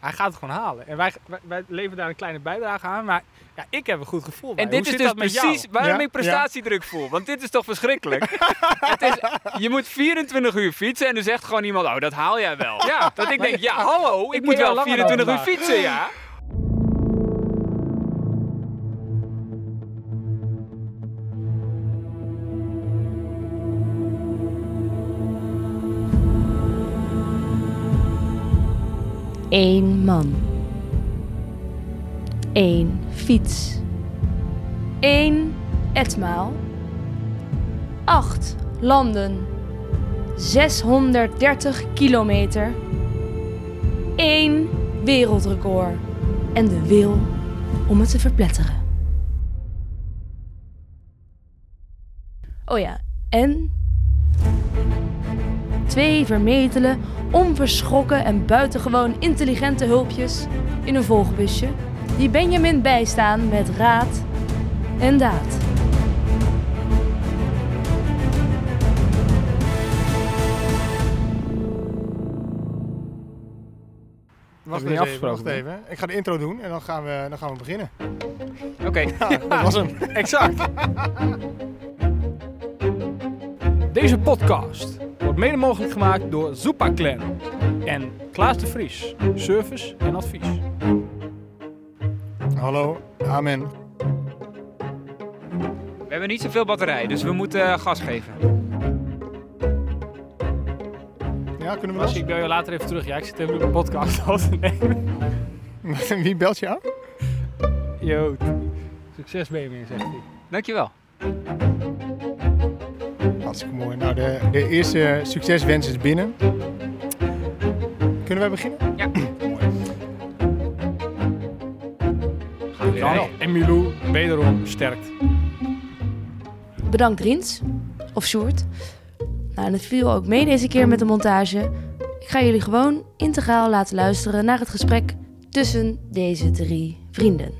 Hij gaat het gewoon halen. En wij, wij, wij leveren daar een kleine bijdrage aan. Maar ja, ik heb een goed gevoel bij. En dit Hoe is zit dus precies waarom Ja? ik prestatiedruk voel. Want dit is toch verschrikkelijk? het is, je moet 24 uur fietsen en dan zegt gewoon iemand, oh dat haal jij wel. Ja. Dat ik denk, ja hallo, ik, Ik moet wel langer dan 24 uur fietsen, ja. Eén man. Eén fiets. Eén etmaal. Acht landen. 630 kilometer. Eén wereldrecord. En de wil om het te verpletteren. Oh ja, en twee vermetele, onverschrokken en buitengewoon intelligente hulpjes in een volgbusje die Benjamin bijstaan met raad en daad. Wacht niet even, afgesproken, wacht hè? even. Ik ga de intro doen en dan gaan we, dan gaan we beginnen. Oké, Ja, dat was hem. Exact. Deze podcast wordt mede mogelijk gemaakt door Zupa Clan en Klaas de Vries. Service en advies. Hallo, amen. we hebben niet zoveel batterij, dus we moeten eh, gas geven. Ja, kunnen we Als los? ik bel je later even terug. Ja, ik zit even een podcast af te nemen. Wie belt je aan? Yo, succes Benjamin, zegt hij. Dankjewel. Hartstikke mooi. Nou, de, de eerste succeswens is binnen. Kunnen wij beginnen? Ja. mooi. Gaan we weer Dan rijden. Emilou, wederom sterkt. Bedankt Rins, of Sjoerd. Nou, en het viel ook mee deze keer met de montage. Ik ga jullie gewoon integraal laten luisteren naar het gesprek tussen deze drie vrienden.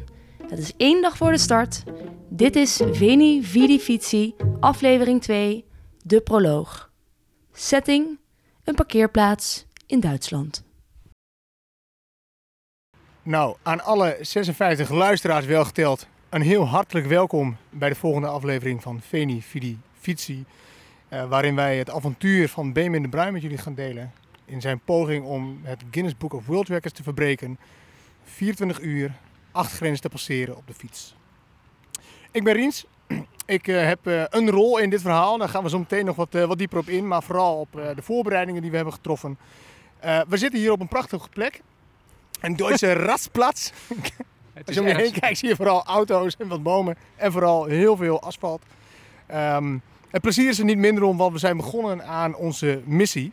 Het is één dag voor de start. Dit is Veni Vidi Vici, aflevering 2, de proloog. Setting, een parkeerplaats in Duitsland. Nou, aan alle 56 luisteraars wel geteld, een heel hartelijk welkom bij de volgende aflevering van Veni Vidi Vici. eh, waarin wij het avontuur van Benjamin de Bruin met jullie gaan delen. In zijn poging om het Guinness Book of World Records te verbreken. 24 uur, 8 grenzen te passeren op de fiets. Ik ben Riens. Ik eh, heb eh, een rol in dit verhaal. Daar gaan we zo meteen nog wat, eh, wat dieper op in. Maar vooral op de voorbereidingen die we hebben getroffen. Eh, we zitten hier op een prachtige plek. Een Duitse Rastplatz. Het Als is je om je heen kijkt zie je vooral auto's en wat bomen. En vooral heel veel asfalt. Ehm, het plezier is er niet minder om, want we zijn begonnen aan onze missie.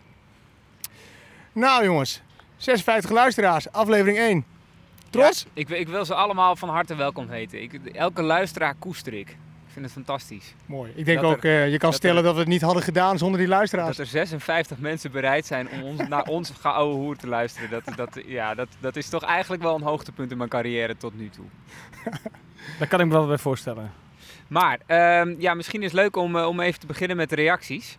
Nou jongens, 56 luisteraars, aflevering 1. Trots? Ja, ik, ik wil ze allemaal van harte welkom heten. Ik, elke luisteraar koester ik. Vind het fantastisch. Mooi. Ik denk Dat ook, eh, je kan dat stellen er- dat we het niet hadden gedaan zonder die luisteraars. Dat er 56 mensen bereid zijn om ons, naar ons geouwe hoer te luisteren. Dat, dat, ja, dat, dat is toch eigenlijk wel een hoogtepunt in mijn carrière tot nu toe. Daar kan ik me wel bij voorstellen. Maar ehm, ja, misschien is het leuk om, eh, om even te beginnen met de reacties.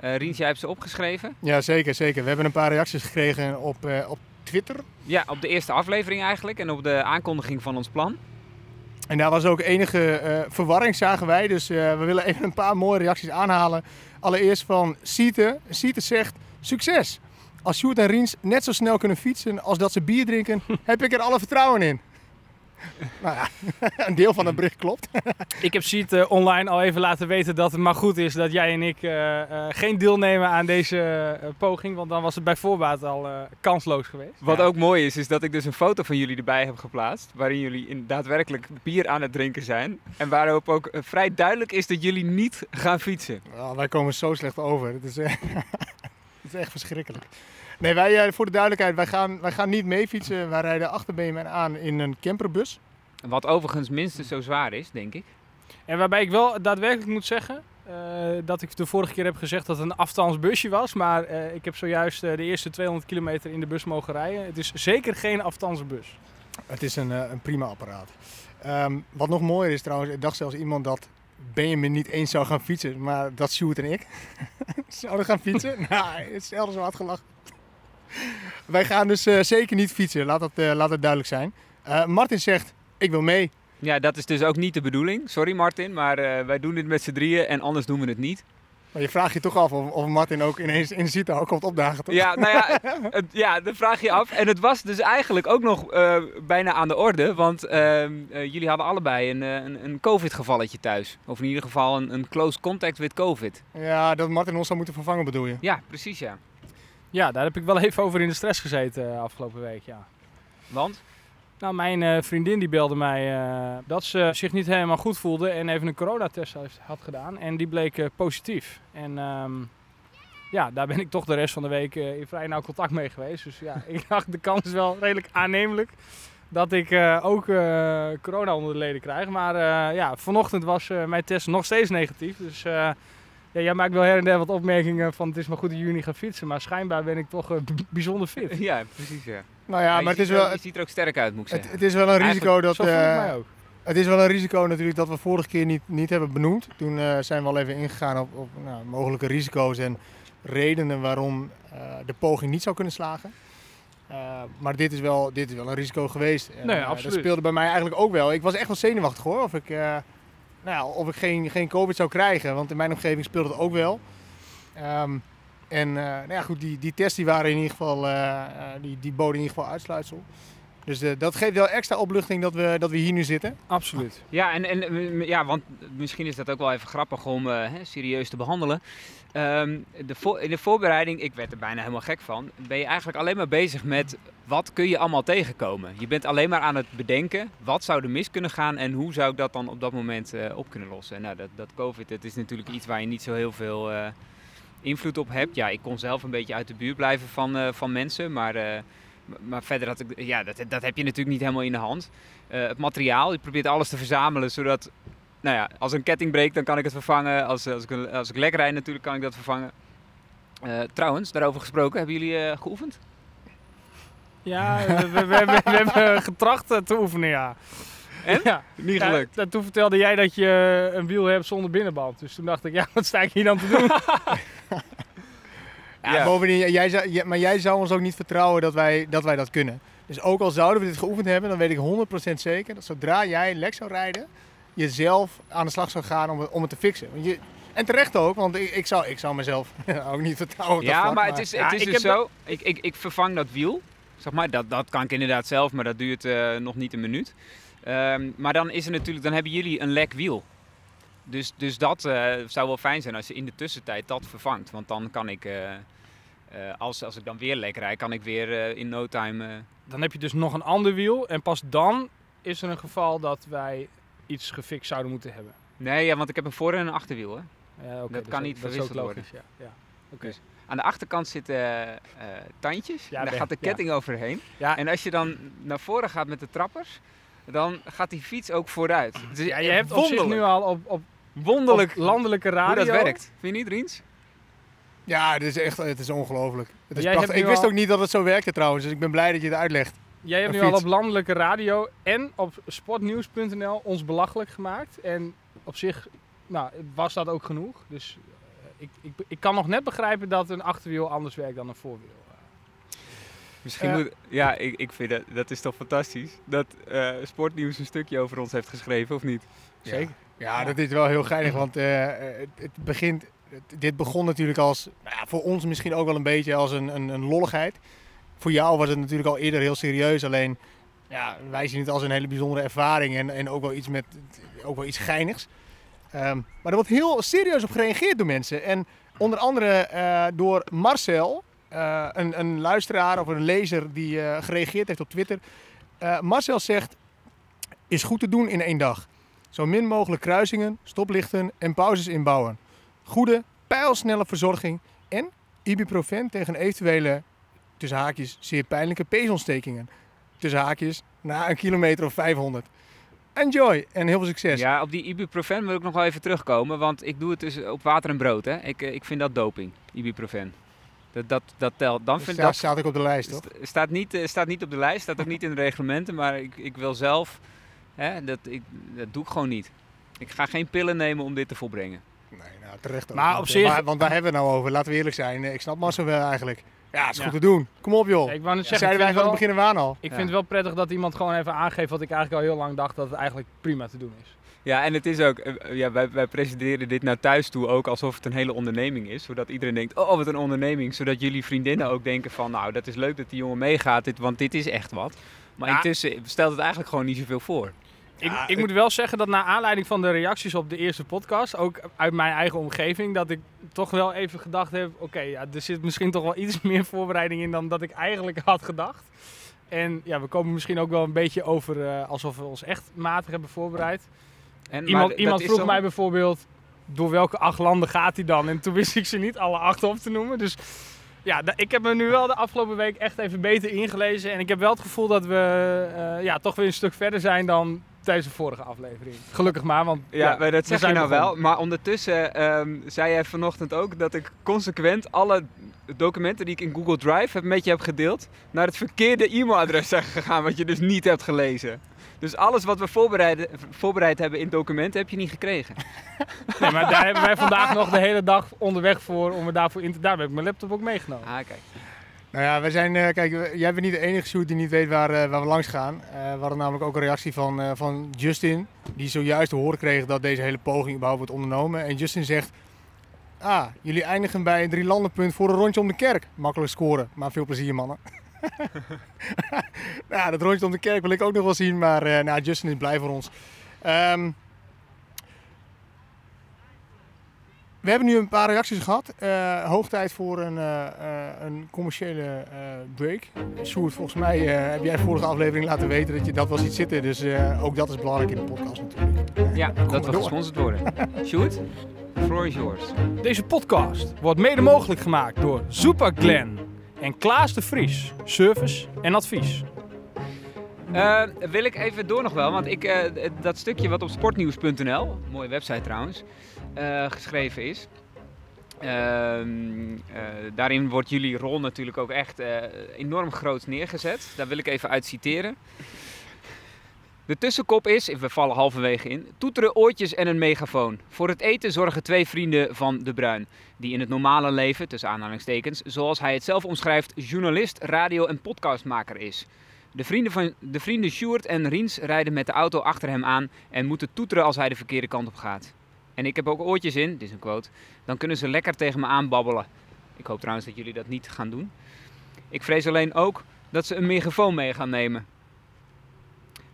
Riens, jij hebt ze opgeschreven. Ja, zeker, zeker. We hebben een paar reacties gekregen op, op Twitter. Ja, op de eerste aflevering eigenlijk en op de aankondiging van ons plan. En daar was ook enige eh, verwarring, zagen wij. Dus eh, we willen even een paar mooie reacties aanhalen. Allereerst van Siete. Siete zegt, succes! Als Sjoerd en Riens net zo snel kunnen fietsen als dat ze bier drinken, heb ik er alle vertrouwen in. nou ja, een deel van het bericht klopt. Ik heb Siet eh, online al even laten weten dat het maar goed is dat jij en ik eh, eh, geen deelnemen aan deze poging. Want dan was het bij voorbaat al eh, kansloos geweest. Wat Ja. ook mooi is, is dat ik dus een foto van jullie erbij heb geplaatst. Waarin jullie in daadwerkelijk bier aan het drinken zijn. En waarop ook vrij duidelijk is dat jullie niet gaan fietsen. Nou, wij komen zo slecht over. Het is, het is echt verschrikkelijk. Nee, wij, eh, voor de duidelijkheid, wij gaan, wij gaan niet mee fietsen. Wij rijden achter BMN aan in een camperbus. Wat overigens minstens zo zwaar is, denk ik. En waarbij ik wel daadwerkelijk moet zeggen eh, dat ik de vorige keer heb gezegd dat het een afstandsbusje was. Maar eh, ik heb zojuist de eerste 200 kilometer in de bus mogen rijden. Het is zeker geen afstandsbus. Het is een, een prima apparaat. Ehm, wat nog mooier is trouwens, ik dacht zelfs iemand dat Benjamin niet eens zou gaan fietsen, maar dat Sjoerd en ik zouden gaan fietsen. nou, het is zelfs zo hard gelachen. wij gaan dus eh, zeker niet fietsen. Laat dat, eh, laat dat duidelijk zijn. Eh, Martin zegt, ik wil mee. Ja, dat is dus ook niet de bedoeling. Sorry Martin, maar wij doen dit met z'n drieën en anders doen we het niet. Maar je vraagt je toch af of, of Martin ook ineens in Zita komt opdagen, toch? Ja, nou ja, het, ja, dat vraag je af. En het was dus eigenlijk ook nog bijna aan de orde. Want ehm, eh, jullie hadden allebei een, een, een COVID-gevalletje thuis. Of in ieder geval een, een close contact with COVID. Ja, dat Martin ons zou moeten vervangen bedoel je? Ja, precies ja. Ja, daar heb ik wel even over in de stress gezeten eh, afgelopen week, ja. Want? Nou, mijn eh, vriendin die belde mij eh, dat ze zich niet helemaal goed voelde en even een coronatest had gedaan. En die bleek positief. En ehm, ja, daar ben ik toch de rest van de week in vrij nauw contact mee geweest. Dus ja, ik dacht de kans is wel redelijk aannemelijk dat ik ook corona onder de leden krijg. Maar ja, vanochtend was mijn test nog steeds negatief. Dus ja, jij maakt wel her en der wat opmerkingen van het is maar goed dat jullie gaan fietsen. Maar schijnbaar ben ik toch eh, bijzonder fit. Ja, precies ja. Nou ja, maar het ziet is er wel... je ziet er ook sterk uit, moet ik Het, zeggen. het is wel een risico dat... Zo voel ik eh, mij ook. Het is wel een risico natuurlijk dat we vorige keer niet, niet hebben benoemd. Toen eh, zijn we al even ingegaan op, op nou, mogelijke risico's en redenen waarom eh, de poging niet zou kunnen slagen. Eh, maar dit is, wel, dit is wel een risico geweest. En, Nee, absoluut. Dat speelde bij mij eigenlijk ook wel. Ik was echt wel zenuwachtig hoor. Of ik, eh, nou of ik geen, geen COVID zou krijgen. Want in mijn omgeving speelde het ook wel. Ehm, en eh, nou ja, goed, die, die tests die waren in ieder geval, eh, eh, die, die boden in ieder geval uitsluitsel. Dus eh, dat geeft wel extra opluchting dat we, dat we hier nu zitten. Absoluut. Ja, en, en eh, ja, want misschien is dat ook wel even grappig om eh, hè, serieus te behandelen. Ehm, de vo- in de voorbereiding, ik werd er bijna helemaal gek van, ben je eigenlijk alleen maar bezig met wat kun je allemaal tegenkomen. Je bent alleen maar aan het bedenken, wat zou er mis kunnen gaan en hoe zou ik dat dan op dat moment eh, op kunnen lossen. En nou, dat, dat COVID, dat is natuurlijk iets waar je niet zo heel veel eh, invloed op hebt. Ja, ik kon zelf een beetje uit de buurt blijven van, eh, van mensen, maar... eh, maar verder had ik, ja, dat, dat heb je natuurlijk niet helemaal in de hand. Eh, het materiaal, je probeert alles te verzamelen zodat, nou ja, als een ketting breekt, dan kan ik het vervangen. Als, als, ik, als ik lek rijd natuurlijk, kan ik dat vervangen. Eh, trouwens, daarover gesproken, hebben jullie eh, geoefend? Ja, we, we, we, hebben- we hebben getracht eh, te oefenen, ja. En? Ja. Niet gelukt. en toen vertelde jij dat je een wiel hebt zonder binnenband. Dus toen dacht ik, ja, wat sta ik hier dan te doen? Ja, Ja. bovendien, jij zou, ja, maar jij zou ons ook niet vertrouwen dat wij, dat wij dat kunnen. Dus ook al zouden we dit geoefend hebben, dan weet ik 100% zeker dat zodra jij lek zou rijden, je zelf aan de slag zou gaan om het, om het te fixen. Want je, en terecht ook, want ik, ik, zou, ik zou mezelf ook niet vertrouwen Ja, vlak, maar het is, Ja, het is ik dus heb zo, ik, ik, ik vervang dat wiel. Zeg maar, dat, dat kan ik inderdaad zelf, maar dat duurt eh, nog niet een minuut. Ehm, maar dan is er natuurlijk, dan hebben jullie een lek wiel. Dus, dus dat eh, zou wel fijn zijn als je in de tussentijd dat vervangt. Want dan kan ik, eh, eh, als, als ik dan weer lek rijd, kan ik weer in no time... Dan heb je dus nog een ander wiel. En pas dan is er een geval dat wij iets gefixt zouden moeten hebben. Nee, ja, want ik heb een voor- en een achterwiel. Hè. Ja, oké, Dat kan niet verwisseld logisch, Ja. Ja. Oké. Dus aan de achterkant zitten tandjes. Ja, en daar gaat de ketting overheen. Ja. En als je dan naar voren gaat met de trappers, dan gaat die fiets ook vooruit. Is Ja, je hebt op zich nu al op, op, wonderlijk landelijke radio... hoe dat werkt. Vind je niet, Riens? Ja, het is echt het is ongelooflijk. Het is Jij prachtig. hebt Ik wist al- ook niet dat het zo werkte trouwens, dus ik ben blij dat je het uitlegt. Jij hebt Een nu al fiets. op landelijke radio en op sportnieuws.nl ons belachelijk gemaakt. En op zich nou, was dat ook genoeg. Dus eh, ik, ik, ik kan nog net begrijpen dat een achterwiel anders werkt dan een voorwiel. Misschien Ja. moet... Ja, ik, ik vind dat... Dat is toch fantastisch. Dat eh, Sportnieuws een stukje over ons heeft geschreven, of niet? Zeker. Ja, dat is wel heel geinig, want eh, het, het begint, het- dit begon natuurlijk als, nou ja, voor ons misschien ook wel een beetje als een, een, een lolligheid. Voor jou was het natuurlijk al eerder heel serieus, alleen ja, wij zien het als een hele bijzondere ervaring en, en ook, wel iets met, ook wel iets geinigs. Ehm, maar er wordt heel serieus op gereageerd door mensen. En onder andere eh, door Marcel, eh, een, een luisteraar of een lezer die gereageerd heeft op Twitter. Marcel zegt, is goed te doen in één dag. Zo min mogelijk kruisingen, stoplichten en pauzes inbouwen. Goede, pijlsnelle verzorging en ibuprofen tegen eventuele, tussen haakjes, zeer pijnlijke peesontstekingen. Tussen haakjes, na een kilometer of 500. Enjoy en heel veel succes. Ja, op die ibuprofen wil ik nog wel even terugkomen, want ik doe het dus op water en brood. Hè. Ik, eh, ik vind dat doping, ibuprofen. Dat, dat, dat telt. Dan Dat vind staat, dat staat ook op de lijst, toch? st- staat, niet, eh, staat niet op de lijst, staat ook niet in de reglementen, maar ik, ik wil zelf, hè, dat, ik, dat doe ik gewoon niet. Ik ga geen pillen nemen om dit te volbrengen. Nee, nou terecht ook. Maar Want, op eh, zich- waar- want waar hebben we het nou over? Laten we eerlijk zijn. Eh, Ik snap Marcel wel eigenlijk. Ja, is Ja. goed te doen. Kom op joh. Ja, ik wou net zeggen, zeiden wij van het begin aan al. ik Ja. vind het wel prettig dat iemand gewoon even aangeeft wat ik eigenlijk al heel lang dacht dat het eigenlijk prima te doen is. Ja, en het is ook, eh, ja, wij, wij presenteren dit naar thuis toe ook alsof het een hele onderneming is. Zodat iedereen denkt, oh wat een onderneming. Zodat jullie vriendinnen ook denken van, nou dat is leuk dat die jongen meegaat, dit, want dit is echt wat. Maar Ja. intussen stelt het eigenlijk gewoon niet zoveel voor. Ik, Ja, ik moet wel zeggen dat naar aanleiding van de reacties op de eerste podcast, ook uit mijn eigen omgeving, dat ik toch wel even gedacht heb: oké, ja, er zit misschien toch wel iets meer voorbereiding in dan dat ik eigenlijk had gedacht. En ja, we komen misschien ook wel een beetje over eh, alsof we ons echt matig hebben voorbereid. En, Iemand, iemand vroeg mij bijvoorbeeld: door welke acht landen gaat hij dan? En toen wist ik ze niet alle acht op te noemen. Dus ja, ik heb me nu wel de afgelopen week echt even beter ingelezen. En ik heb wel het gevoel dat we eh, ja, toch weer een stuk verder zijn dan tijdens de vorige aflevering. Gelukkig maar, want Ja, dat zeg je nou begonnen. wel. Maar ondertussen ehm, zei jij vanochtend ook dat ik consequent alle documenten die ik in Google Drive heb met je heb gedeeld, naar het verkeerde e-mailadres zijn gegaan, wat je dus niet hebt gelezen. Dus alles wat we voorbereid, voorbereid hebben in documenten heb je niet gekregen. Nee, maar daar hebben wij vandaag nog de hele dag onderweg voor om we daarvoor in te... Daar heb ik mijn laptop ook meegenomen. Ah, kijk. Nou ja, we zijn, eh, kijk, jij bent niet de enige shoot die niet weet waar, eh, waar we langs gaan. Eh, we hadden namelijk ook een reactie van, eh, van Justin, die zojuist te horen kreeg dat deze hele poging überhaupt wordt ondernomen. En Justin zegt, ah, jullie eindigen bij een drie landenpunt voor een rondje om de kerk. Makkelijk scoren, maar veel plezier mannen. nou, dat rondje om de kerk wil ik ook nog wel zien, maar eh, nou, Justin is blij voor ons. Ehm, we hebben nu een paar reacties gehad. Eh, hoog tijd voor een, eh, eh, een commerciële eh, break. Sjoerd, volgens mij eh, heb jij vorige aflevering laten weten dat je dat wel ziet zitten. Dus eh, ook dat is belangrijk in de podcast natuurlijk. Ja, Kom dat we door. gesponsord worden. Sjoerd, the floor is yours. Deze podcast wordt mede mogelijk gemaakt door Zupa Glen en Klaas de Vries. Service en advies. Eh, wil ik even door nog wel, want ik, eh, dat stukje wat op sportnieuws.nl, mooie website trouwens, eh, geschreven is. ehm, eh, daarin wordt jullie rol natuurlijk ook echt enorm groot neergezet. Daar wil ik even uit citeren. De tussenkop is, we vallen halverwege in, toeteren, oortjes en een megafoon. Voor het eten zorgen twee vrienden van De Bruin, die in het normale leven, tussen aanhalingstekens, zoals hij het zelf omschrijft, journalist, radio- en podcastmaker is. De vrienden, van, de vrienden Sjoerd en Riens rijden met de auto achter hem aan en moeten toeteren als hij de verkeerde kant op gaat. En ik heb ook oortjes in, dit is een quote, dan kunnen ze lekker tegen me aanbabbelen. Ik hoop trouwens dat jullie dat niet gaan doen. Ik vrees alleen ook dat ze een megafoon mee gaan nemen.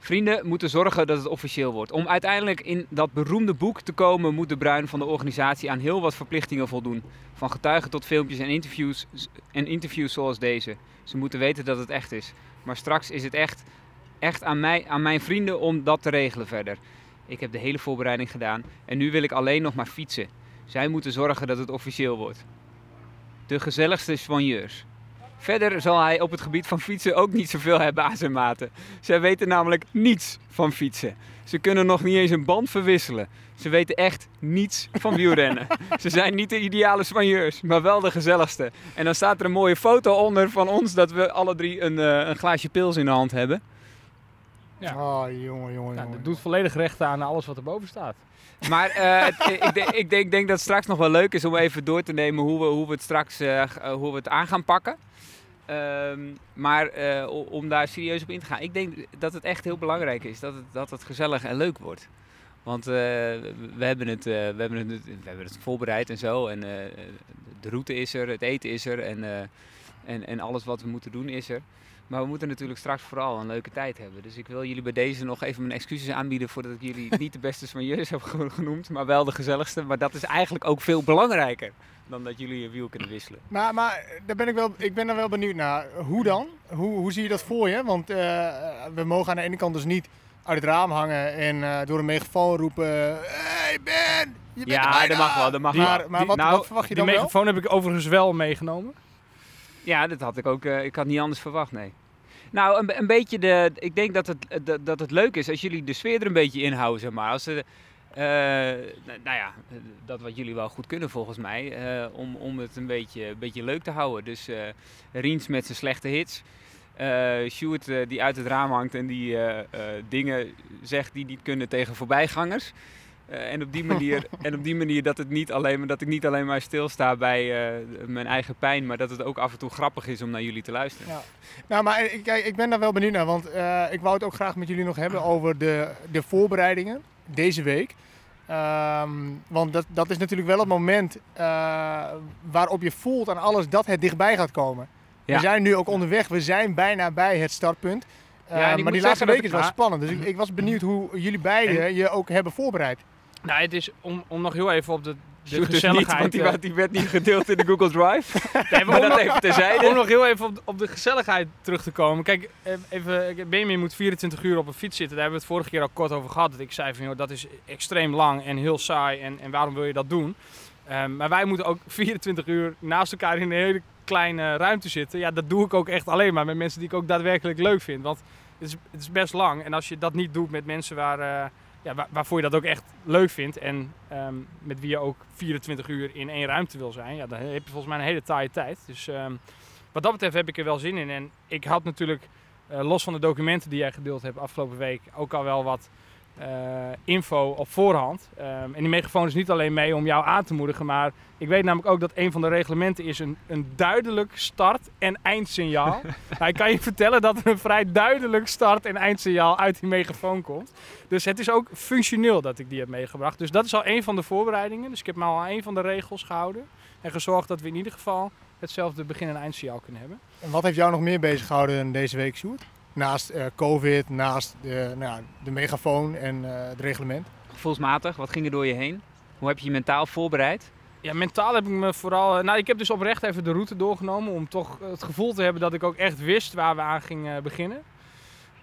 Vrienden moeten zorgen dat het officieel wordt. Om uiteindelijk in dat beroemde boek te komen, moet de Bruin van de organisatie aan heel wat verplichtingen voldoen. Van getuigen tot filmpjes en interviews, en interviews zoals deze. Ze moeten weten dat het echt is. Maar straks is het echt, echt aan, mij, aan mijn vrienden om dat te regelen verder. Ik heb de hele voorbereiding gedaan en nu wil ik alleen nog maar fietsen. Zij moeten zorgen dat het officieel wordt. De gezelligste soigneurs. Verder zal hij op het gebied van fietsen ook niet zoveel hebben aan zijn maten. Zij weten namelijk niets van fietsen. Ze kunnen nog niet eens een band verwisselen. Ze weten echt niets van wielrennen. Ze zijn niet de ideale soigneurs, maar wel de gezelligste. En dan staat er een mooie foto onder van ons dat we alle drie een, eh, een glaasje pils in de hand hebben. Ja. Oh, jongen, jongen, Nou, jongen. dat doet volledig recht aan alles wat erboven staat. Maar eh, het- ik, denk, ik, denk, ik denk dat het straks nog wel leuk is om even door te nemen hoe we, hoe we het straks eh, hoe we het aan gaan pakken. Ehm, maar eh, om daar serieus op in te gaan, ik denk dat het echt heel belangrijk is dat het, dat het gezellig en leuk wordt. Want eh, we, hebben het, eh, we, hebben het, we hebben het voorbereid en zo. En de route is er, het eten is er en, en, en alles wat we moeten doen is er. Maar we moeten natuurlijk straks vooral een leuke tijd hebben. Dus ik wil jullie bij deze nog even mijn excuses aanbieden voordat ik jullie niet de beste soigneurs heb ge- genoemd, maar wel de gezelligste. Maar dat is eigenlijk ook veel belangrijker dan dat jullie een wiel kunnen wisselen. Maar, maar daar ben ik, wel, ik ben er wel benieuwd naar. Hoe dan? Hoe, hoe zie je dat voor je? Want eh, we mogen aan de ene kant dus niet uit het raam hangen en eh, door een megafoon roepen... Hey Ben, je bent Ja, bijna!" dat mag wel, dat mag Maar, wel. maar Die- wat, nou, wat verwacht je Die dan wel? megafoon heb ik overigens wel meegenomen. Ja, dat had ik ook. eh, ik had niet anders verwacht, nee. Nou, een, een beetje de. Ik denk dat het, dat, dat het leuk is als jullie de sfeer er een beetje inhouden, zeg maar. Als ze, eh, nou, ja, dat wat jullie wel goed kunnen volgens mij. eh, om, om het een beetje, een beetje leuk te houden. Dus eh Riens met zijn slechte hits. eh Sjoerd eh, die uit het raam hangt en die eh, eh, dingen zegt die niet kunnen tegen voorbijgangers. Eh, en, op die manier, en op die manier dat, het niet alleen, maar- dat ik niet alleen maar stilsta bij eh, mijn eigen pijn, maar dat het ook af en toe grappig is om naar jullie te luisteren. Ja. Nou, maar ik, kijk, ik ben daar wel benieuwd naar, want eh, ik wou het ook graag met jullie nog hebben over de, de voorbereidingen deze week. Ehm, want dat, dat is natuurlijk wel het moment eh, waarop je voelt aan alles dat het dichtbij gaat komen. Ja. We zijn nu ook onderweg, we zijn bijna bij het startpunt. Eh, Ja, ik maar die laatste week is ik- wel maar- spannend. Dus ik, ik was benieuwd hoe jullie beiden je ook hebben voorbereid. Nou, het is om, om nog heel even op de, de dus niet, gezelligheid... want die, eh, werd- die werd niet gedeeld in de Google Drive. Nee, maar maar om dat nog- even terzijde. Om nog heel even op de, op de gezelligheid terug te komen. Kijk, eh, even, Benjamin moet 24 uur op een fiets zitten. Daar hebben we het vorige keer al kort over gehad. Dat ik zei van, joh, dat is extreem lang en heel saai. En, en waarom wil je dat doen? Ehm, maar wij moeten ook 24 uur naast elkaar in een hele kleine ruimte zitten. Ja, dat doe ik ook echt alleen maar met mensen die ik ook daadwerkelijk leuk vind. Want het is, het is best lang. En als je dat niet doet met mensen waar, eh, ja, waar- waarvoor je dat ook echt leuk vindt. En ehm, met wie je ook 24 uur in één ruimte wil zijn. Ja, dan heb je volgens mij een hele taaie tijd. Dus ehm, wat dat betreft heb ik er wel zin in. En ik had natuurlijk, eh, los van de documenten die jij gedeeld hebt afgelopen week, ook al wel wat info op voorhand. Ehm, en die megafoon is niet alleen mee om jou aan te moedigen, maar ik weet namelijk ook dat een van de reglementen is een, een duidelijk start- en eindsignaal. nou, ik kan je vertellen dat er een vrij duidelijk start- en eindsignaal uit die megafoon komt. Dus het is ook functioneel dat ik die heb meegebracht. Dus dat is al een van de voorbereidingen. Dus ik heb me al aan een van de regels gehouden. En gezorgd dat we in ieder geval hetzelfde begin- en eindsignaal kunnen hebben. En wat heeft jou nog meer bezig gehouden deze week, Sjoerd? Naast eh, COVID, naast de, nou, de megafoon en eh, het reglement. Gevoelsmatig, wat ging er door je heen? Hoe heb je je mentaal voorbereid? Ja, mentaal heb ik me vooral. eh, Nou, ik heb dus oprecht even de route doorgenomen. Om toch het gevoel te hebben dat ik ook echt wist waar we aan gingen beginnen.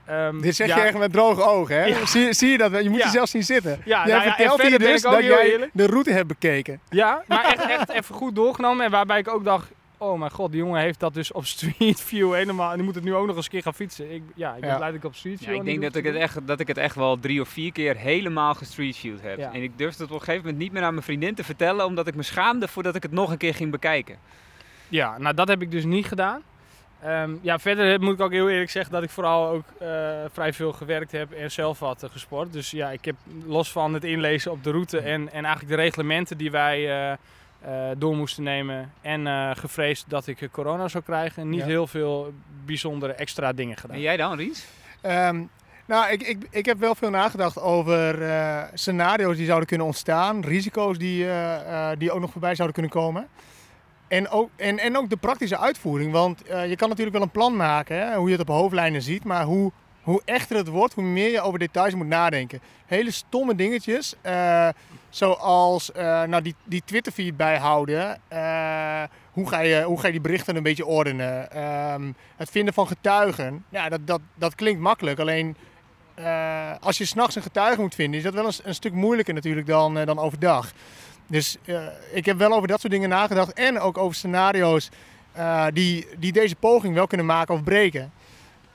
Ehm, Dit zeg ja, je echt met droge ogen, hè? Ja. Zie, zie je dat? Je moet Ja. je zelf zien zitten. Ja, jij nou vertelt hier dus dat jij eerlijk. de route hebt bekeken. Ja, maar echt, echt even goed doorgenomen. En waarbij ik ook dacht. Oh mijn god, die jongen heeft dat dus op Street View helemaal. En die moet het nu ook nog eens een keer gaan fietsen. Ik, ja, ik ben Ja. blij dat ik op Street View. Ja, ik denk dat ik, het echt, dat ik het echt wel drie of vier keer helemaal gestreetviewd heb. Ja. En ik durfde het op een gegeven moment niet meer aan mijn vriendin te vertellen, omdat ik me schaamde voordat ik het nog een keer ging bekijken. Ja, nou dat heb ik dus niet gedaan. Ehm, ja, verder moet ik ook heel eerlijk zeggen dat ik vooral ook eh, vrij veel gewerkt heb en zelf wat eh, gesport. Dus ja, ik heb los van het inlezen op de route en, en eigenlijk de reglementen die wij eh, door moesten nemen en eh, gevreesd dat ik eh, corona zou krijgen, niet Ja. heel veel bijzondere extra dingen gedaan. En jij dan, Ries? Ehm, nou, ik, ik, ik heb wel veel nagedacht over eh, scenario's die zouden kunnen ontstaan, risico's die, eh, eh, die ook nog voorbij zouden kunnen komen. En ook, en, en ook de praktische uitvoering, want eh, je kan natuurlijk wel een plan maken, hè, hoe je het op hoofdlijnen ziet, maar hoe, hoe echter het wordt, hoe meer je over details moet nadenken. Hele stomme dingetjes, eh, zoals eh, nou, die, die Twitter-feed bijhouden. eh, hoe, ga je, hoe ga je die berichten een beetje ordenen? Ehm, het vinden van getuigen, ja, dat, dat, dat klinkt makkelijk. Alleen eh, als je s'nachts een getuige moet vinden, is dat wel een, een stuk moeilijker natuurlijk dan, dan overdag. Dus ik heb wel over dat soort dingen nagedacht. En ook over scenario's die, die deze poging wel kunnen maken of breken.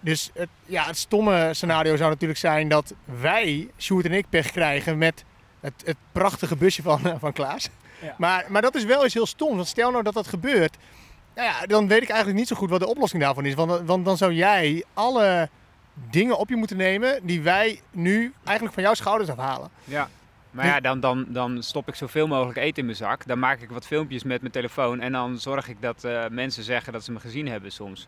Dus het, ja, het stomme scenario zou natuurlijk zijn dat wij, Sjoerd en ik, pech krijgen met het, het prachtige busje van, eh, van Klaas. Ja. Maar, maar dat is wel eens heel stom. Want stel nou dat dat gebeurt, nou ja, dan weet ik eigenlijk niet zo goed wat de oplossing daarvan is. Want, want dan zou jij alle dingen op je moeten nemen die wij nu eigenlijk van jouw schouders afhalen. Ja. Maar ja, dan, dan, dan stop ik zoveel mogelijk eten in mijn zak. Dan maak ik wat filmpjes met mijn telefoon. En dan zorg ik dat eh, mensen zeggen dat ze me gezien hebben soms.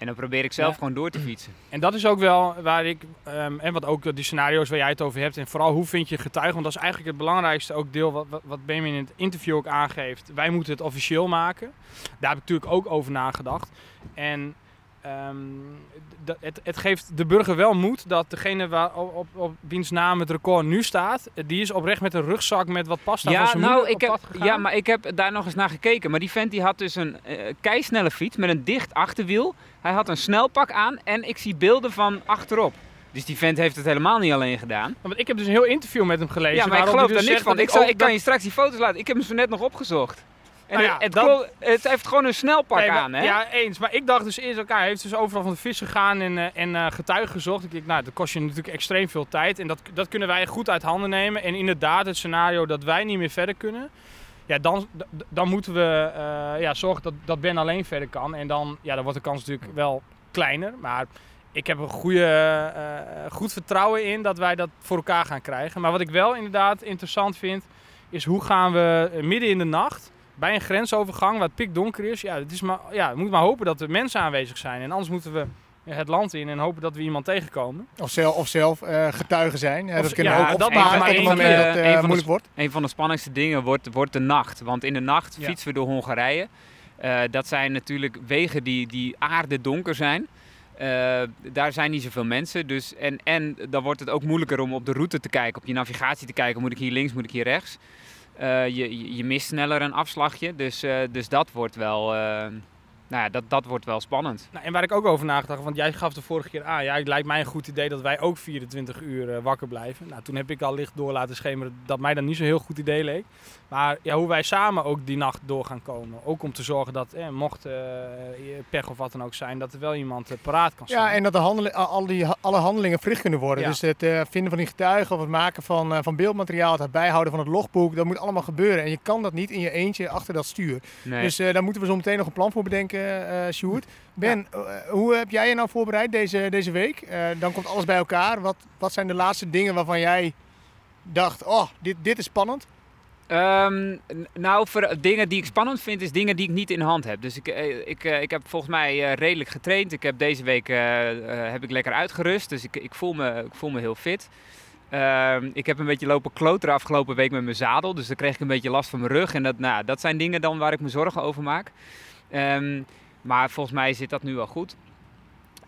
En dan probeer ik zelf Ja. gewoon door te fietsen. En dat is ook wel waar ik, ehm, en wat ook die scenario's waar jij het over hebt, en vooral hoe vind je getuigen, want dat is eigenlijk het belangrijkste ook deel wat, wat, wat Benjamin in het interview ook aangeeft. Wij moeten het officieel maken. Daar heb ik natuurlijk ook over nagedacht. En ehm, het, het geeft de burger wel moed dat degene waar, op, op, op wiens naam het record nu staat, die is oprecht met een rugzak met wat pasta van Ja, zijn nou, ik op heb, pad gegaan. ja, maar ik heb daar nog eens naar gekeken. Maar die vent die had dus een eh keisnelle fiets met een dicht achterwiel. Hij had een snelpak aan en ik zie beelden van achterop. Dus die vent heeft het helemaal niet alleen gedaan. Want ik heb dus een heel interview met hem gelezen. Ja, maar ik geloof daar dus niks van. Ik, zal, ik kan je straks die foto's laten. Ik heb hem zo net nog opgezocht. En Nou ja, het, het, dat- klo- het heeft gewoon een snelpak Nee, aan, hè? Ja, eens. Maar ik dacht dus eerst, oké, hij heeft dus overal van de vis gegaan en, eh, en eh, getuigen gezocht. Ik denk, nou, dat kost je natuurlijk extreem veel tijd. En dat, dat kunnen wij goed uit handen nemen. En inderdaad, het scenario dat wij niet meer verder kunnen. Ja, dan, dan moeten we eh, ja, zorgen dat, dat Ben alleen verder kan. En dan, ja, dan wordt de kans natuurlijk wel kleiner. Maar ik heb een goede, goed vertrouwen in dat wij dat voor elkaar gaan krijgen. Maar wat ik wel inderdaad interessant vind, is hoe gaan we midden in de nacht bij een grensovergang waar het pikdonker is. Ja, het is maar, ja, we moeten maar hopen dat er mensen aanwezig zijn. En anders moeten we het land in en hopen dat we iemand tegenkomen. Of zelf, of zelf uh, getuigen zijn. Ja, Of- dat kunnen ja, ook dat maar een van de- dat het een eh, van de moeilijk wordt. Een van de spannendste dingen wordt, wordt de nacht. Want in de nacht Ja. fietsen we door Hongarije. Eh, dat zijn natuurlijk wegen die, die aardedonker zijn. Eh, daar zijn niet zoveel mensen. Dus, en, en dan wordt het ook moeilijker om op de route te kijken, op je navigatie te kijken. Moet ik hier links, moet ik hier rechts? Eh, je, je, mist sneller een afslagje. Dus, eh, dus dat wordt wel. Nou ja, dat, dat wordt wel spannend. Nou, en waar ik ook over nagedacht heb, want jij gaf de vorige keer aan, ja, het lijkt mij een goed idee dat wij ook 24 uur eh, wakker blijven. Nou, toen heb ik al licht door laten schemeren dat mij dat niet zo'n heel goed idee leek. Maar ja, hoe wij samen ook die nacht door gaan komen. Ook om te zorgen dat, eh, mocht eh, pech of wat dan ook zijn, dat er wel iemand paraat kan staan. Ja, en dat de handeli- al die, alle handelingen verricht kunnen worden. Ja. Dus het eh, vinden van die getuigen of het maken van, eh, van beeldmateriaal, het bijhouden van het logboek, dat moet allemaal gebeuren. En je kan dat niet in je eentje achter dat stuur. Nee. Dus eh, daar moeten we zo meteen nog een plan voor bedenken, Sjoerd. Ben, eh, hoe heb jij je nou voorbereid deze, deze week? Dan komt alles bij elkaar. Wat, wat zijn de laatste dingen waarvan jij dacht, oh, dit, dit is spannend? Ehm, nou, voor dingen die ik spannend vind, is dingen die ik niet in hand heb. Dus ik, ik, ik heb volgens mij redelijk getraind. Ik heb deze week heb ik lekker uitgerust, dus ik, ik, voel me, ik voel me heel fit. Ehm, ik heb een beetje lopen kloteren afgelopen week met mijn zadel, dus dan kreeg ik een beetje last van mijn rug. En dat, nou, dat zijn dingen dan waar ik me zorgen over maak. Ehm, maar volgens mij zit dat nu wel goed.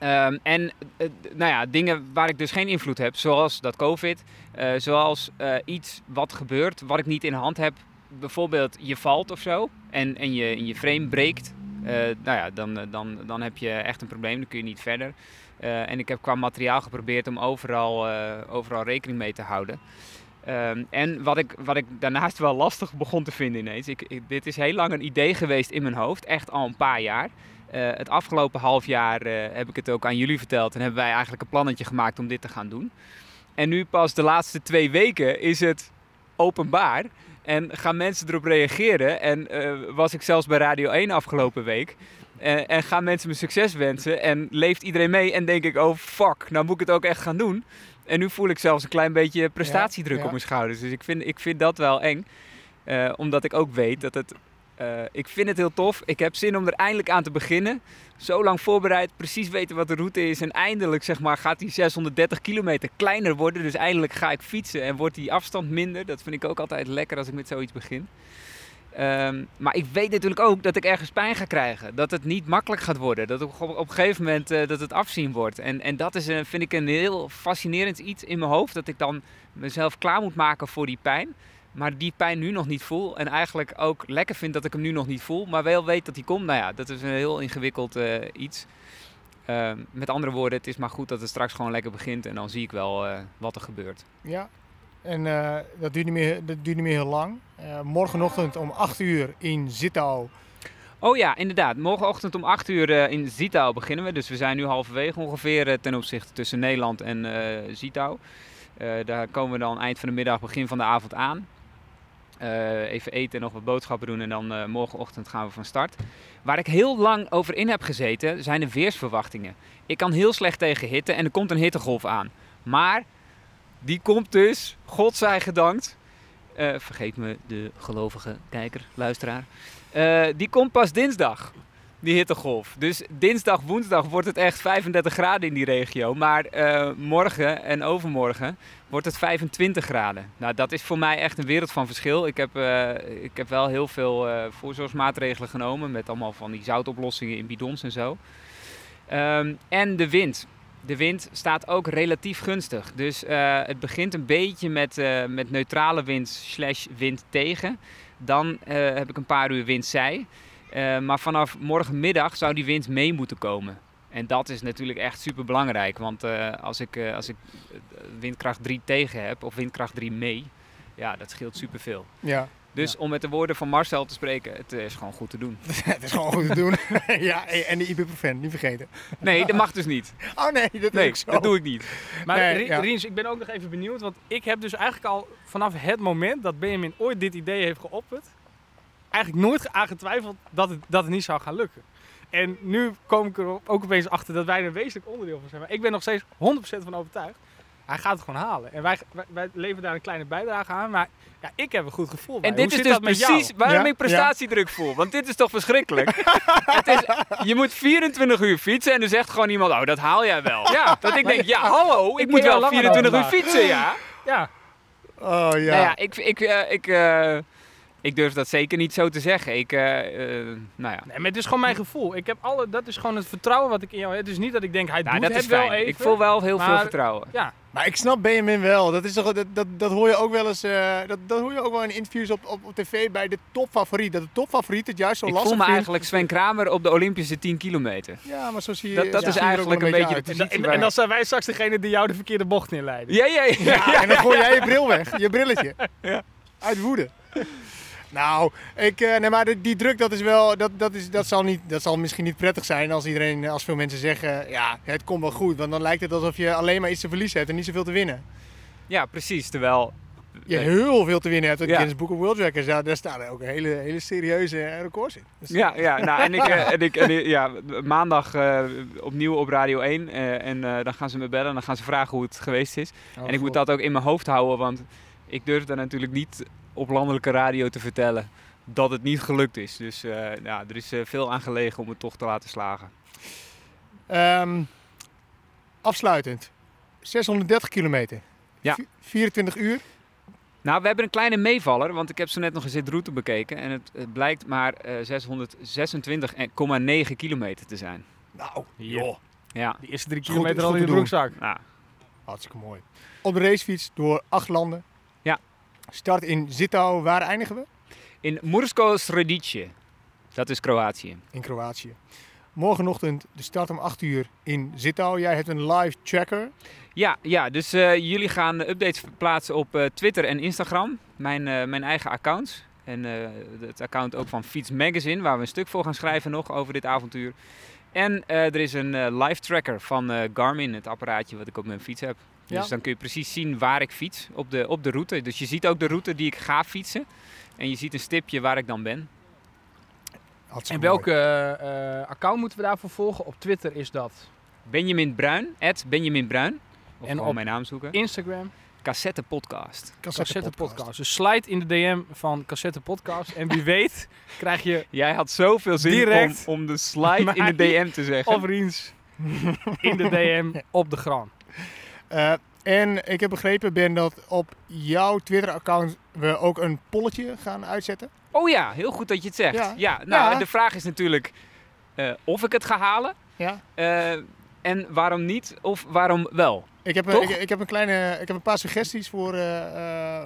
Ehm, en eh, nou ja, dingen waar ik dus geen invloed heb, zoals dat COVID, eh, zoals eh, iets wat gebeurt, wat ik niet in de hand heb. Bijvoorbeeld je valt of zo en, en, je, je frame breekt. Nou ja, dan, dan, dan heb je echt een probleem, dan kun je niet verder. En ik heb qua materiaal geprobeerd om overal, overal rekening mee te houden. Ehm, en wat ik, wat ik daarnaast wel lastig begon te vinden ineens. Ik, dit is heel lang een idee geweest in mijn hoofd, echt al een paar jaar. Eh, het afgelopen half jaar eh, heb ik het ook aan jullie verteld en hebben wij eigenlijk een plannetje gemaakt om dit te gaan doen. En nu pas de laatste twee weken is het openbaar en gaan mensen erop reageren. En eh, was ik zelfs bij Radio 1 afgelopen week. En gaan mensen me succes wensen en leeft iedereen mee en denk ik, oh fuck, nou moet ik het ook echt gaan doen. En nu voel ik zelfs een klein beetje prestatiedruk ja. op mijn schouders. Dus ik vind, ik vind dat wel eng. Eh, omdat ik ook weet dat het eh, ik vind het heel tof. Ik heb zin om er eindelijk aan te beginnen. Zo lang voorbereid, precies weten wat de route is. En eindelijk zeg maar, gaat die 630 kilometer kleiner worden. Dus eindelijk ga ik fietsen en wordt die afstand minder. Dat vind ik ook altijd lekker als ik met zoiets begin. Ehm, maar ik weet natuurlijk ook dat ik ergens pijn ga krijgen. Dat het niet makkelijk gaat worden. Dat op, op een gegeven moment eh, dat het afzien wordt. En, en dat is, een- vind ik een heel fascinerend iets in mijn hoofd. Dat ik dan mezelf klaar moet maken voor die pijn. Maar die pijn nu nog niet voel. En eigenlijk ook lekker vind dat ik hem nu nog niet voel. Maar wel weet dat die komt. Nou ja, dat is een heel ingewikkeld eh, iets. Ehm, met andere woorden, het is maar goed dat het straks gewoon lekker begint. En dan zie ik wel eh, wat er gebeurt. Ja. En eh, dat, duurt niet meer, dat duurt niet meer heel lang. Eh, morgenochtend om 8 uur in Zittau. Oh ja, inderdaad. Morgenochtend om 8 uur eh, in Zittau beginnen we. Dus we zijn nu halverwege ongeveer ten opzichte tussen Nederland en Zittau. Daar komen we dan eind van de middag, begin van de avond aan. Even eten en nog wat boodschappen doen en dan morgenochtend gaan we van start. Waar ik heel lang over in heb gezeten zijn de weersverwachtingen. Ik kan heel slecht tegen hitte en er komt een hittegolf aan. Maar die komt dus, God zij gedankt, eh, vergeet me de gelovige kijker, luisteraar, eh, die komt pas dinsdag, die hittegolf. Dus dinsdag, woensdag wordt het echt 35 graden in die regio. Maar eh, morgen en overmorgen wordt het 25 graden. Nou, dat is voor mij echt een wereld van verschil. Ik heb, ik heb wel heel veel voorzorgsmaatregelen genomen. Met allemaal van die zoutoplossingen in bidons en zo. Ehm, en de wind. De wind staat ook relatief gunstig. Dus eh, het begint een beetje met, eh, met neutrale wind slash wind tegen. Dan eh, heb ik een paar uur windzij. Maar vanaf morgenmiddag zou die wind mee moeten komen. En dat is natuurlijk echt super belangrijk. Want als ik, als ik windkracht 3 tegen heb, of windkracht 3 mee, ja, dat scheelt superveel. Ja, Dus om met de woorden van Marcel te spreken, het is gewoon goed te doen. het is gewoon goed te doen. ja, en de ibuprofen, niet vergeten. Nee, dat mag dus niet. Oh nee, dat doe Nee, ik zo. dat doe ik niet. Maar Nee, Rie- ja. Riens, ik ben ook nog even benieuwd, want ik heb dus eigenlijk al vanaf het moment dat Benjamin ooit dit idee heeft geopperd, eigenlijk nooit aan getwijfeld dat het, dat het niet zou gaan lukken. En nu kom ik er ook opeens achter dat wij er een wezenlijk onderdeel van zijn. Maar ik ben nog steeds 100% van overtuigd. Hij gaat het gewoon halen. En wij, wij, wij leveren daar een kleine bijdrage aan. Maar ja, ik heb een goed gevoel bij. En Hoe dit is zit dus jou? precies waarom Ja, ik prestatiedruk voel. Want dit is toch verschrikkelijk? het is, je moet 24 uur fietsen en dan zegt gewoon iemand, oh dat haal jij wel. Ja, dat ik denk, ja hallo, ik Ik moet wel wel langer 24 uur fietsen, ja. Ja, Oh ja. Nou ja, ik, ik, eh, ik, eh, ik durf dat zeker niet zo te zeggen. Ik, eh, eh, nou ja. nee, maar het is gewoon mijn gevoel. Ik heb alle, dat is gewoon het vertrouwen wat ik in jou heb. Het is niet dat ik denk, hij Nou, doet dat het is wel fijn. even. Ik voel wel heel veel maar- vertrouwen. Ja, Maar ik snap Benjamin wel. Dat, is toch, dat, dat, dat hoor je ook wel eens. eh, dat, dat hoor je ook wel in interviews op, op, op tv bij de topfavoriet. Dat de topfavoriet het juist zo Ik lastig voel me vindt. eigenlijk Sven Kramer op de Olympische 10 kilometer. Ja, maar zo zie je. Dat- dat is eigenlijk een beetje de en, dan- positie en, waar- en dan zijn wij straks degene die jou de verkeerde bocht inleiden. Ja, ja, ja. Ja, en dan gooi jij je bril weg, je brilletje. Ja. Uit woede. Nou, ik, eh, nee, maar die, druk, dat is wel, dat, dat, is, dat, zal niet, dat zal misschien niet prettig zijn als iedereen, als veel mensen zeggen, ja, het komt wel goed. Want dan lijkt het alsof je alleen maar iets te verliezen hebt en niet zoveel te winnen. Ja, precies. Terwijl Je Nee. heel veel te winnen hebt. Het Ja. Guinness Book of World Records, daar, daar staan ook hele, hele serieuze eh, records in. Dus- Ja, ja, nou, en ik, eh, en ik, en ik- ja, maandag opnieuw op Radio 1 eh, en dan gaan ze me bellen en dan gaan ze vragen hoe het geweest is. Oh, en ik moet dat ook in mijn hoofd houden, want ik durf dan natuurlijk niet op landelijke radio te vertellen dat het niet gelukt is. Dus eh, ja, er is eh, veel aan gelegen om het toch te laten slagen. Ehm, afsluitend, 630 kilometer. Ja. Vi- 24 uur. Nou, we hebben een kleine meevaller, want ik heb zo net nog eens de route bekeken en het, het blijkt maar eh 626,9 kilometer te zijn. Nou, Joh. Ja, Die eerste drie kilometer goed al in de broekzak. nou, hartstikke mooi. Op de racefiets door acht landen. Start in Zittau. Waar eindigen we? in Mursko Sredice, dat is Kroatië. In Kroatië. Morgenochtend de start om 8 uur in Zittau. Jij hebt een live tracker. Ja, ja dus eh, jullie gaan updates plaatsen op eh, Twitter en Instagram. Mijn, eh, mijn eigen accounts. En het account ook van Fiets Magazine, waar we een stuk voor gaan schrijven nog over dit avontuur. En er is een live tracker van Garmin, het apparaatje wat ik op mijn fiets heb. Ja. Dus dan kun je precies zien waar ik fiets op de, op de route. Dus je ziet ook de route die ik ga fietsen. En je ziet een stipje waar ik dan ben. En welke eh, account moeten we daarvoor volgen? Op Twitter is dat. Benjamin Bruin, Benjamin Bruin. Of En gewoon op mijn naam zoeken. Instagram, Cassette Podcast. Cassette Podcast. Dus slide in de DM van Cassette Podcast. En wie weet krijg je Jij had zoveel zin Direct om, om de slide in de DM te zeggen. of Riens in de DM op de gram. Eh, en ik heb begrepen, Ben, dat op jouw Twitter-account we ook een polletje gaan uitzetten. Oh ja, heel goed dat je het zegt. Ja. Ja, nou, Ja. de vraag is natuurlijk eh, of ik het ga halen. Ja. eh, en waarom niet of waarom wel. Ik heb, een, ik, ik heb, een, kleine, ik heb een paar suggesties voor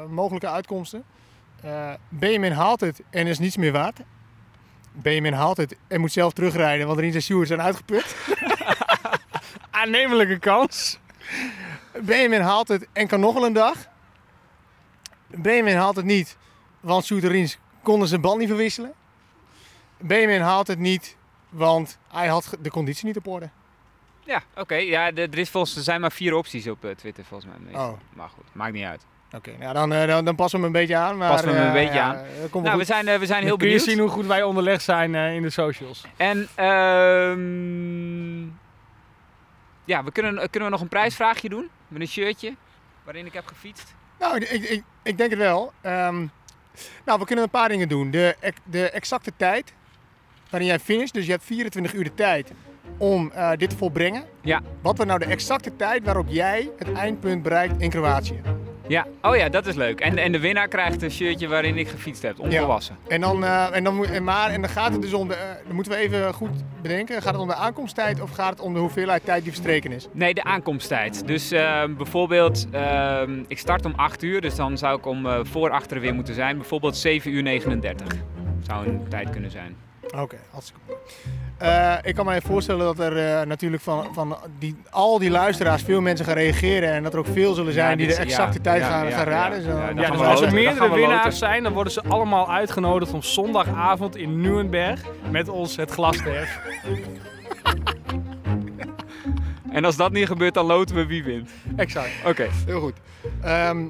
mogelijke uitkomsten. Benjamin haalt het en is niets meer waard. Benjamin haalt het en moet zelf terugrijden, want Rins en Sjoerd zijn uitgeput. Aannemelijke kans. Benjamin haalt het en kan nog wel een dag. Benjamin haalt het niet, want Sjoerd en Rins konden zijn band niet verwisselen. Benjamin haalt het niet, want hij had de conditie niet op orde. Ja, oké. Ja, de- er, is volgens, er zijn maar vier opties op eh, Twitter volgens mij. Oh. Maar goed, maakt niet uit. Oké, nou dan, eh, dan, dan passen we hem een beetje aan. Maar, Passen we hem een eh, beetje ja, aan. Nou, we zijn, we zijn heel Dan kun je benieuwd. zien hoe goed wij onderlegd zijn eh, in de socials. En ehm, ja, we kunnen, kunnen we nog een prijsvraagje doen? Met een shirtje waarin ik heb gefietst. Nou, ik, ik, ik denk het wel. Ehm, nou, we kunnen een paar dingen doen. De, de exacte tijd waarin jij finisht, dus je hebt 24 uur de tijd om eh, dit te volbrengen. Ja. Wat wordt nou de exacte tijd waarop jij het eindpunt bereikt in Kroatië? Ja, oh ja, dat is leuk. En, en de winnaar krijgt een shirtje waarin ik gefietst heb, onvolwassen. En dan, eh, en dan, moet- en maar, en dan gaat het dus om de, eh, dan moeten we even goed bedenken, gaat het om de aankomsttijd of gaat het om de hoeveelheid tijd die verstreken is? Nee, de aankomsttijd. Dus ehm, bijvoorbeeld, ehm, ik start om 8 uur, dus dan zou ik om eh, voor achteren weer moeten zijn. Bijvoorbeeld 7 uur 39 zou een tijd kunnen zijn. Oké, hartstikke mooi. Eh, ik kan me voorstellen dat er eh, natuurlijk van, van die, al die luisteraars veel mensen gaan reageren en dat er ook veel zullen zijn Ja, die dit de exacte ja, tijd ja, gaan, ja, gaan raden. ja. Zo. Ja, dus als er meerdere winnaars loten. zijn, dan worden ze allemaal uitgenodigd om zondagavond in Nuremberg met ons het glas te heffen. En als dat niet gebeurt, dan loten we wie wint. Exact. Oké. Heel goed. Ehm,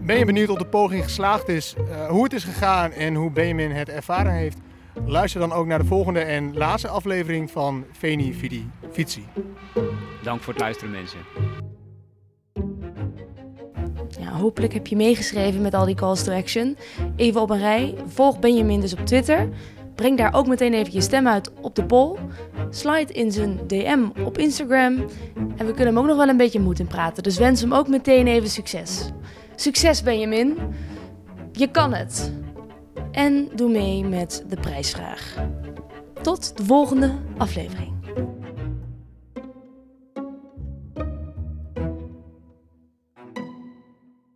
ben je benieuwd of de poging geslaagd is, eh, hoe het is gegaan en hoe Benjamin het ervaren heeft? Luister dan ook naar de volgende en laatste aflevering van Veni Vidi Fietsi. Dank voor het luisteren mensen. Ja, hopelijk heb je meegeschreven met al die calls to action. Even op een rij. Volg Benjamin dus op Twitter. Breng daar ook meteen even je stem uit op de poll. Slide in zijn DM op Instagram. En we kunnen hem ook nog wel een beetje moed in praten. Dus wens hem ook meteen even succes. Succes Benjamin. Je kan het. En doe mee met de prijsvraag. Tot de volgende aflevering.